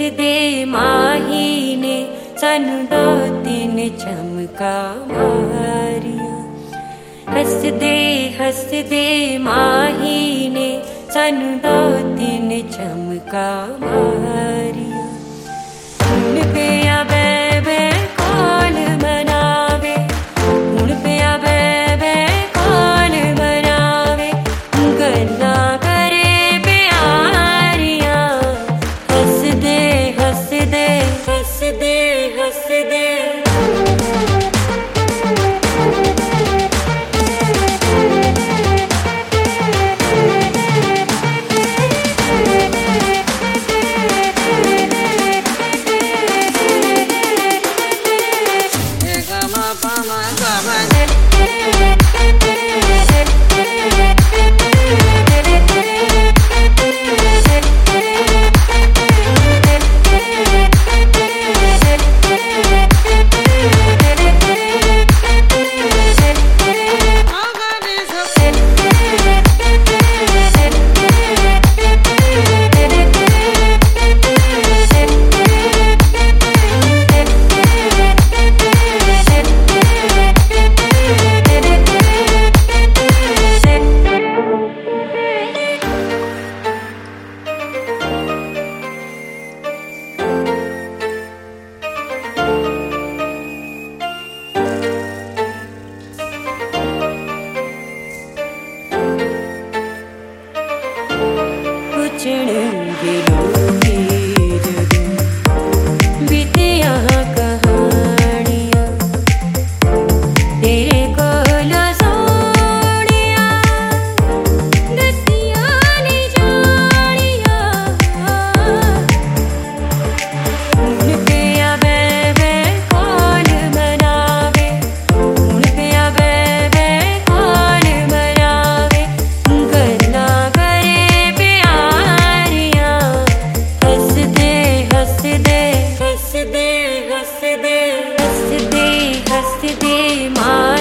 हस् दे माने सनु दिन चमका हस् दे हसदे माहिने दिन चमका मारिया। turning below. स्ति दे हस्ति मा